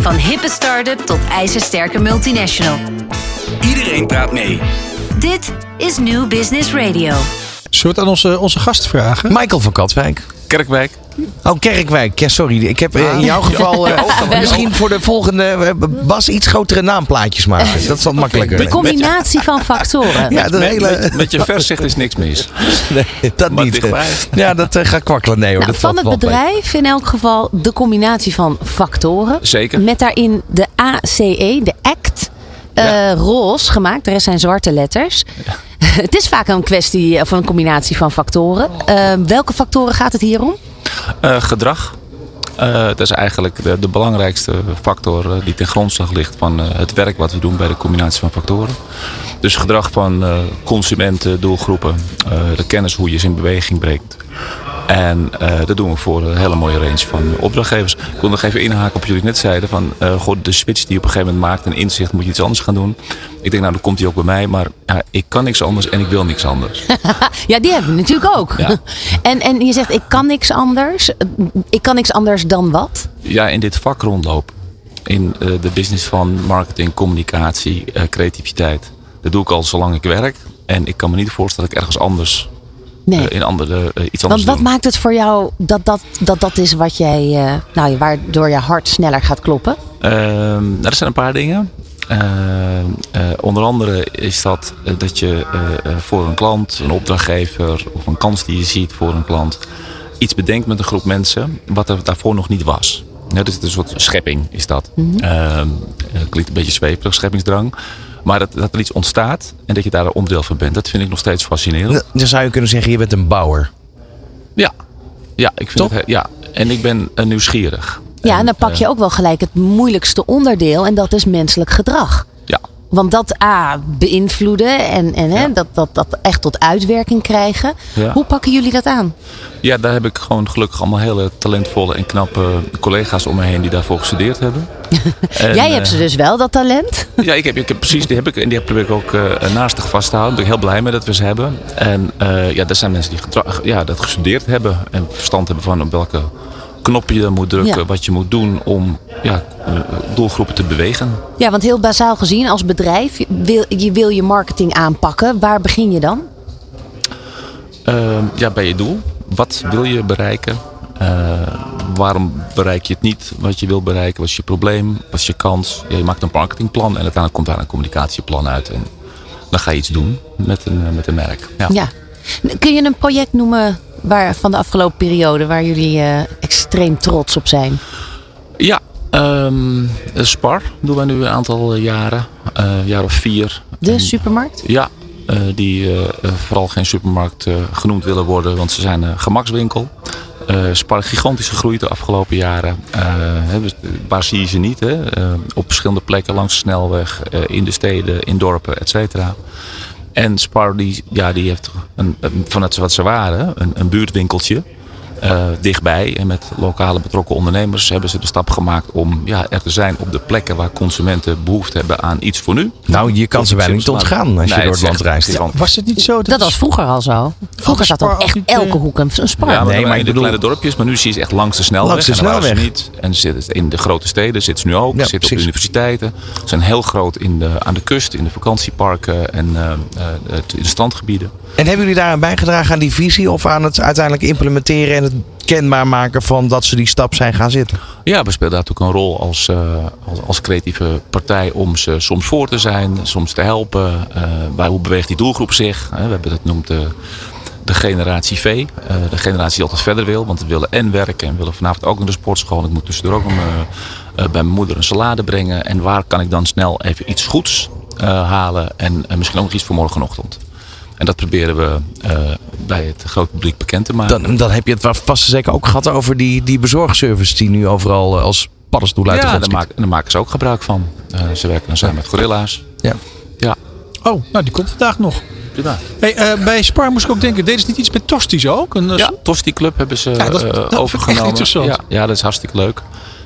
Van hippe start-up tot ijzersterke multinational. Iedereen praat mee. Dit is New Business Radio. Zullen we het aan onze, onze gast vragen? Michael van Katwijk. Kerkwijk. Oh, Kerkwijk. Ja, sorry. Ik heb eh, in jouw geval eh, misschien voor de volgende eh, Bas iets grotere naamplaatjes maken. Dat is wat makkelijker. De combinatie van factoren. Ja, Met, hele... met, met je verzicht is niks mis. Nee, dat Maar niet. dichtbij. Ja, dat gaat kwakkelen. Nee hoor, Nou, dat van het mee. bedrijf in elk geval de combinatie van factoren. Zeker. Met daarin de ACE, de ACT, eh Ja. roze gemaakt. De rest zijn zwarte letters. Het is vaak een kwestie of een combinatie van factoren. Eh, welke factoren gaat het hier om? Eh, gedrag. Eh, dat is eigenlijk de, de belangrijkste factor eh, die ten grondslag ligt van eh, het werk wat we doen bij de combinatie van factoren. Dus gedrag van eh, consumenten, doelgroepen, eh, de kennis hoe je ze in beweging brengt. En eh, dat doen we voor een hele mooie range van opdrachtgevers. Ik wil nog even inhaken op wat jullie net zeiden. Van, eh, goh, de switch die je op een gegeven moment maakt en inzicht moet je iets anders gaan doen. Ik denk nou dan komt hij ook bij mij. Maar ja, ik kan niks anders en ik wil niks anders. Ja, die hebben we natuurlijk ook. Ja. En, en je zegt, ik kan niks anders. Ik kan niks anders dan wat? ja, in dit vak rondloop. In eh, de business van marketing, communicatie, creativiteit. Dat doe ik al zolang ik werk. En ik kan me niet voorstellen dat ik ergens anders, Nee. eh, in andere, eh, iets Want anders wat doe. maakt het voor jou dat dat, dat, dat is wat jij, eh, nou, waardoor je hart sneller gaat kloppen? Ehm, nou, er zijn een paar dingen. Ehm, eh, onder andere is dat dat je voor een klant, een opdrachtgever of een kans die je ziet voor een klant, iets bedenkt met een groep mensen wat er daarvoor nog niet was. Ja, dus het is een soort schepping is dat. Ehm, eh, klinkt een beetje zweverig, scheppingsdrang. Maar dat, dat er iets ontstaat en dat je daar een onderdeel van bent, dat vind ik nog steeds fascinerend. Dan zou je kunnen zeggen, je bent een bouwer. Ja, ja, ik vind het, ja. en ik ben eh, nieuwsgierig. Ja, en dan pak je eh, ook wel gelijk het moeilijkste onderdeel en dat is menselijk gedrag. Want dat A, beïnvloeden en, en hè, Ja. dat, dat, dat echt tot uitwerking krijgen. Ja. Hoe pakken jullie dat aan? Ja, daar heb ik gewoon gelukkig allemaal hele talentvolle en knappe collega's om me heen die daarvoor gestudeerd hebben. En, Jij hebt ze eh, dus wel, dat talent. Ja, ik heb, ik heb precies, die heb ik en die probeer ik ook eh naastig vast te houden. Daar ben ik heel blij mee dat we ze hebben. En eh, ja, dat zijn mensen die ja, dat gestudeerd hebben en verstand hebben van op welke knoppen je dan moet drukken, Ja. wat je moet doen om ja, eh, doelgroepen te bewegen. Ja, want heel bazaal gezien, als bedrijf, je wil je, wil je marketing aanpakken. Waar begin je dan? Ehm, ja, bij je doel. Wat wil je bereiken? Eh, waarom bereik je het niet wat je wil bereiken? Wat is je probleem? Wat is je kans? Ja, je maakt een marketingplan en uiteindelijk komt daar een communicatieplan uit. En dan ga je iets doen met een, eh, met een merk. Ja. Ja. Kun je een project noemen waar, van de afgelopen periode waar jullie eh, extreem trots op zijn? Ja, ehm, Spar doen wij nu een aantal eh, jaren. eh, een jaar of vier. De En- supermarkt? Ja, eh, die eh, eh, vooral geen supermarkt eh, genoemd willen worden, want ze zijn een gemakswinkel. Eh Spar gigantisch gegroeid de afgelopen jaren. Eh, eh, waar zie je ze niet? Hè? Eh, op verschillende plekken langs de snelweg, eh, in de steden, in dorpen, et cetera. En Spar die, ja, die heeft een, een- vanuit wat ze waren, een, een buurtwinkeltje. Eh, dichtbij en met lokale betrokken ondernemers hebben ze de stap gemaakt om ja, er te zijn op de plekken waar consumenten behoefte hebben aan iets voor nu. Nou, je kan ze bijna niet ontgaan als je door het land reist. Was het niet zo? Dat, Dat was vroeger al zo. Vroeger zat op echt niet, eh, elke hoek een, spar. Ja, maar, Nee, maar in de bedoel- kleine dorpjes. Maar nu zie je ze echt langs de snelweg. Langs de En ze snelweg. niet. En ze zitten in de grote steden zitten ze nu ook. Ja, Ze zitten op de universiteiten. Ze zijn heel groot in de, aan de kust, in de vakantieparken en eh, eh, in de strandgebieden. En hebben jullie daaraan bijgedragen aan die visie of aan het uiteindelijk implementeren en het kenbaar maken van dat ze die stap zijn gaan zitten? Ja, we spelen daar natuurlijk een rol als, eh, als, als creatieve partij om ze soms voor te zijn, soms te helpen. Eh, waar, hoe beweegt die doelgroep zich? Hè, we hebben dat noemt de, de generatie V. Eh, de generatie die altijd verder wil, want we willen en werken en willen vanavond ook naar de sportschool. Ik moet tussendoor ook eh, eh, bij mijn moeder een salade brengen. En waar kan ik dan snel even iets goeds eh, halen en eh, misschien ook nog iets voor morgenochtend. En dat proberen we eh, bij het grote publiek bekend te maken. Dan, dan heb je het wel vast zeker ook gehad over die, die bezorgservice die nu overal eh, als paddenstoel uit de ja, grond daar, maken, daar maken ze ook gebruik van. Eh, ze werken dan samen met gorilla's. Ja. Ja, Oh, nou die komt vandaag nog. Hey, eh, bij Spar moest ik ook denken, deden ze niet iets met Tosti's ook? Een, Ja, Tosti Club hebben ze Ja, dat is- eh, dat vind ik echt overgenomen. interessant. Ja, ja, dat is hartstikke leuk.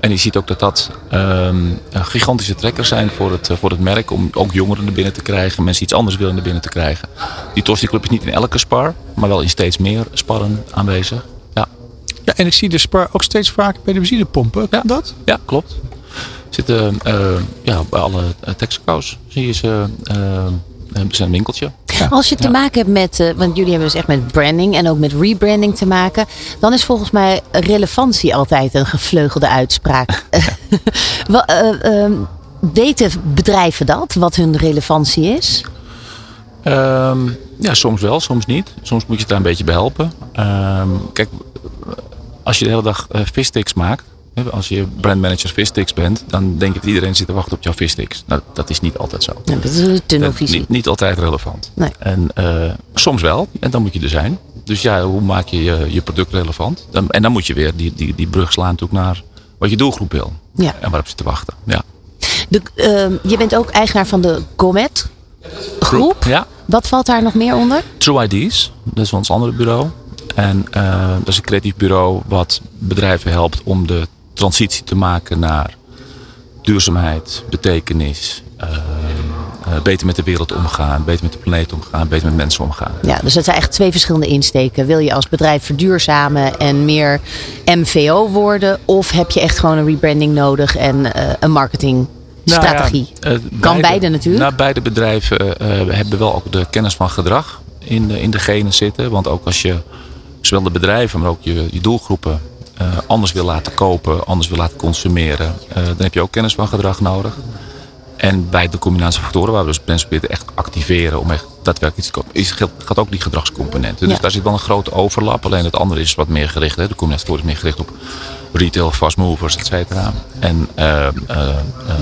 En je ziet ook dat dat ehm, een gigantische trekkers zijn voor het, eh, voor het merk. Om ook jongeren er binnen te krijgen. Mensen iets anders willen er binnen te krijgen. Die Tosti Club is niet in elke spar. Maar wel in steeds meer sparren aanwezig. Ja, Ja, en ik zie de Spar ook steeds vaker bij de benzinepompen. Kan Ja. dat? ja klopt. Zitten eh, ja, bij alle uh, Texaco's zie je ze. Uh, ze een winkeltje. Als je te maken hebt met, uh, want jullie hebben dus echt met branding en ook met rebranding te maken, dan is volgens mij relevantie altijd een gevleugelde uitspraak. uh, weten bedrijven dat, wat hun relevantie is? Um, ja, soms wel, soms niet. Soms moet je het daar een beetje bij helpen. Um, kijk, als je de hele dag uh, vissticks maakt, als je brandmanager vissticks bent, dan denk ik dat iedereen zit te wachten op jouw vissticks. Nou, dat is niet altijd zo. Dat is een tunnelvisie. Niet, niet, altijd relevant. Nee. En uh, soms wel, en dan moet je er zijn. Dus ja, hoe maak je je, je product relevant? Dan, en dan moet je weer die, die, die brug slaan natuurlijk naar wat je doelgroep wil. Ja. En waarop ze te wachten. Ja. De, uh, je bent ook eigenaar van de Comet groep. Ja. Wat valt daar nog meer onder? True IDs, dat is ons andere bureau. En uh, dat is een creatief bureau wat bedrijven helpt om de transitie te maken naar duurzaamheid, betekenis. Uh, uh, beter met de wereld omgaan, beter met de planeet omgaan, beter met mensen omgaan. Ja, dus dat zijn echt twee verschillende insteken. Wil je als bedrijf verduurzamen en meer MVO worden? Of heb je echt gewoon een rebranding nodig en uh, een marketing strategie? Nou ja, kan beide, beide, natuurlijk. Nou, beide bedrijven hebben wel ook de kennis van gedrag in de, in de genen zitten. Want ook als je zowel de bedrijven, maar ook je, je doelgroepen uh, anders wil laten kopen, anders wil laten consumeren, uh, dan heb je ook kennis van gedrag nodig. En bij de combinatie factoren, waar we dus mensen proberen echt activeren om echt daadwerkelijk iets te kopen, is, gaat ook die gedragscomponent. Dus Ja. daar zit wel een grote overlap. Alleen het andere is wat meer gericht. Hè. De combinatie factoren is meer gericht op retail, fast movers, et cetera. En uh,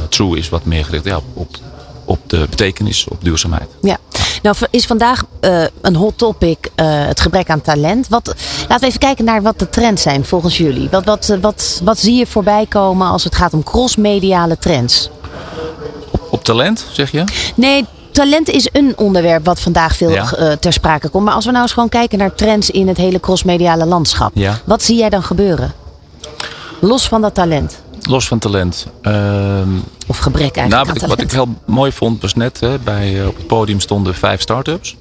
True is wat meer gericht ja, op, op de betekenis, op duurzaamheid. Ja. Nou is vandaag uh, een hot topic uh, het gebrek aan talent. Wat, laten we even kijken naar wat de trends zijn volgens jullie. Wat, wat, wat, wat zie je voorbij komen als het gaat om crossmediale trends? Op, op talent, zeg je? Nee, talent is een onderwerp wat vandaag veel ja. ter sprake komt. Maar als we nou eens gewoon kijken naar trends in het hele crossmediale landschap. Ja. Wat zie jij dan gebeuren? Los van dat talent. Los van talent. Uh, of gebrek eigenlijk nou, wat, ik, wat ik heel mooi vond was net hè, bij, uh, op het podium stonden vijf start-ups.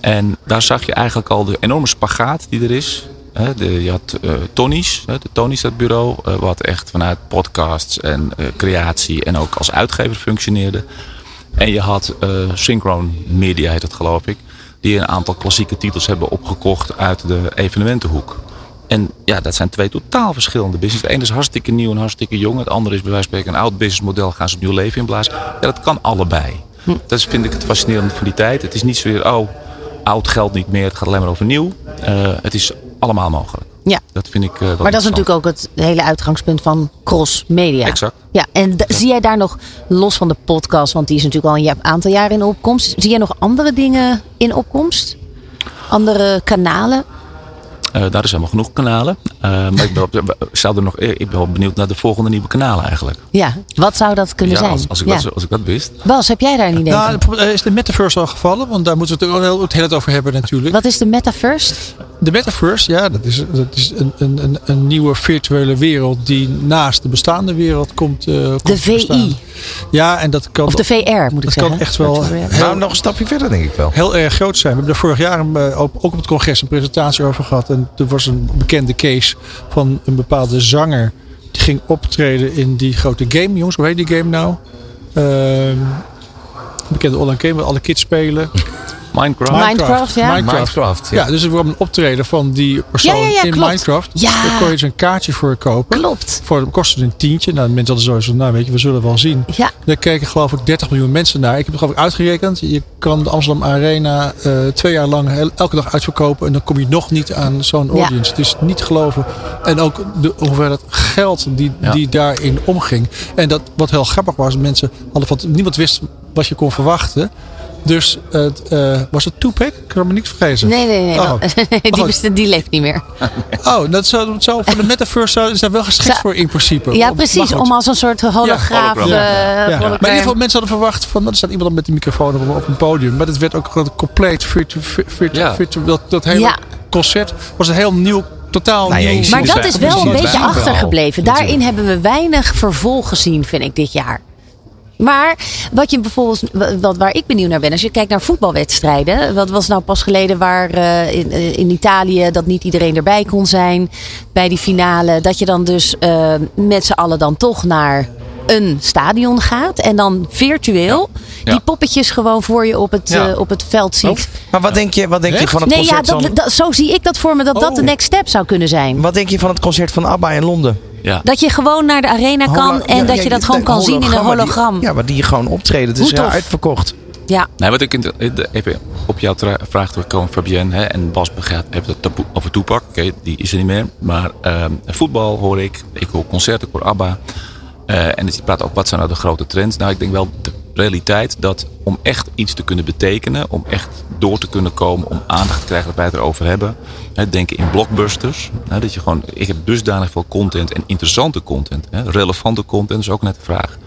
En daar zag je eigenlijk al de enorme spagaat die er is. Hè, de, je had uh, Tony's, hè, de Tony's dat bureau, uh, wat echt vanuit podcasts en creatie en ook als uitgever functioneerde. En je had Synchron Media, heet het geloof ik, die een aantal klassieke titels hebben opgekocht uit de evenementenhoek. En ja, dat zijn twee totaal verschillende business. Het ene is hartstikke nieuw en hartstikke jong. Het andere is bij wijze van spreken een oud businessmodel. Gaan ze opnieuw leven inblazen. Ja, dat kan allebei. Hm. Dat vind ik het fascinerende van die tijd. Het is niet zozeer, oh, oud geldt niet meer. Het gaat alleen maar over nieuw. Uh, het is allemaal mogelijk. Ja. Dat vind ik. Uh, maar dat is natuurlijk ook het hele uitgangspunt van cross media. Exact. Ja, en zie jij daar nog, los van de podcast, want die is natuurlijk al een aantal jaren in opkomst. Zie jij nog andere dingen in opkomst? Andere kanalen? Uh, daar is helemaal genoeg kanalen. Uh, maar ik ben, zou er nog, ik ben wel benieuwd naar de volgende nieuwe kanalen eigenlijk. Ja, wat zou dat kunnen ja, zijn? Als, als, ik ja. dat, als ik dat wist. Bas, heb jij daar een idee nou, van? Is de metaverse al gevallen? Want daar moeten we het ook het hele tijd over hebben natuurlijk. Wat is de metaverse? De metaverse, ja, dat is, dat is een, een, een nieuwe virtuele wereld die naast de bestaande wereld komt. Uh, komt de VI. Bestaan. Ja, en dat kan. Of de VR moet ik dat zeggen. kan echt wel. Heel, nou, nog een stapje verder, denk ik wel. Heel erg groot zijn. We hebben er vorig jaar een, ook op het congres een presentatie over gehad. En er was een bekende case van een bepaalde zanger. Die ging optreden in die grote game. Jongens, hoe heet die game nou? Uh, een bekende online game waar alle kids spelen. Minecraft. Minecraft, ja. Minecraft. Minecraft ja. ja. dus er kwam een optreden van die persoon ja, ja, in klopt. Minecraft. Ja. Daar kon je dus een kaartje voor kopen. Klopt. Voor kostte een tientje. Nou, de mensen hadden sowieso, nou weet je, we zullen wel zien. Ja. Daar keken geloof ik 30 miljoen mensen naar. Ik heb het geloof ik uitgerekend. Je kan de Amsterdam Arena uh, twee jaar lang elke dag uitverkopen. En dan kom je nog niet aan zo'n audience. Ja. Het is niet te geloven. En ook de hoeveelheid geld die, ja. die daarin omging. En dat, wat heel grappig was, mensen hadden van, niemand wist wat je kon verwachten. Dus het, uh, was het Tupac? Ik kan me niet vergeten. Nee, nee, nee. Oh. die, oh. die, leeft niet meer. Oh, dat zou, dat zou voor de metaverse is daar wel geschikt Zo, voor in principe. Ja, precies. Om als een soort holograaf. Ja, ja. Uh, ja. Maar in ieder geval, mensen hadden verwacht van, er staat iemand met die microfoon op, op een podium. Maar het werd ook gewoon compleet virtueel. Virtu, ja. virtu, dat, dat hele concert was een heel nieuw totaal nou ja. Maar dat is wel een beetje achtergebleven. Daarin hebben we weinig vervolg gezien, vind ik, dit jaar. Maar wat je bijvoorbeeld, wat, waar ik benieuwd naar ben, als je kijkt naar voetbalwedstrijden. Wat was nou pas geleden waar uh, in, uh, in Italië dat niet iedereen erbij kon zijn bij die finale. Dat je dan dus uh, met z'n allen dan toch naar een stadion gaat en dan virtueel Ja. die poppetjes gewoon voor je op het, Ja. eh, op het veld ziet. Maar wat denk je, wat denk je van het Nee, ja, concert dat, van... dat- zo zie ik dat voor me dat dat Oh. de next step zou kunnen zijn. Wat denk je van het concert van ABBA in Londen? Ja. Dat je gewoon naar de arena kan en ja, dat ja, je dat gewoon kan zien in een die- hologram. ja, maar die je gewoon optreden. Het is tof. uitverkocht. Ja. Nee, wat ik in de- de- even op jouw vraag terugkomen, Fabienne hè, en Bas gaat heeft het taboe- over Toepak. Oké, die is er niet meer. Maar ehm, voetbal hoor ik, ik hoor concerten, ik hoor ABBA. Eh, en dus je praat ook, wat zijn nou de grote trends? Nou, ik denk wel de realiteit dat om echt iets te kunnen betekenen, om echt door te kunnen komen, om aandacht te krijgen dat wij het erover hebben. Hè, denken in blockbusters. Hè, dat je gewoon, ik heb dusdanig veel content en interessante content. Hè, relevante content is ook net de vraag.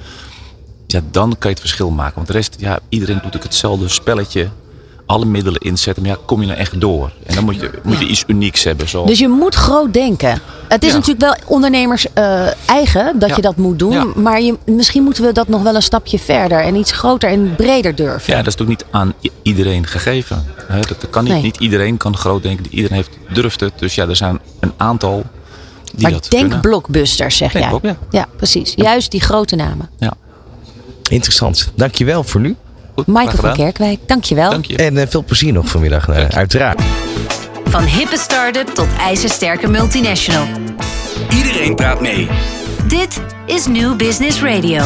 Ja, dan kan je het verschil maken. Want de rest, ja, iedereen doet ook hetzelfde spelletje. Alle middelen inzetten. Maar ja, kom je nou echt door? En dan moet je, moet je iets unieks hebben. Zoals, Dus je moet groot denken. Het is Ja. natuurlijk wel ondernemers eh, eigen dat Ja. je dat moet doen. Ja. Maar je, misschien moeten we dat nog wel een stapje verder en iets groter en breder durven. ja, dat is natuurlijk niet aan iedereen gegeven. Hè, dat dat kan niet. Nee. Niet iedereen kan groot denken. Iedereen heeft, durft het. Dus ja, er zijn een aantal die maar dat denk kunnen. blockbusters, zeg Denk jij. ook, ja. ja, precies. Juist die grote namen. Ja. Interessant. Dankjewel voor nu. Goed, Michael van. Kerkwijk, dankjewel. Dank je. En eh, veel plezier nog vanmiddag, eh, uiteraard. Van hippe start-up tot ijzersterke multinational. Iedereen praat mee. Dit is New Business Radio.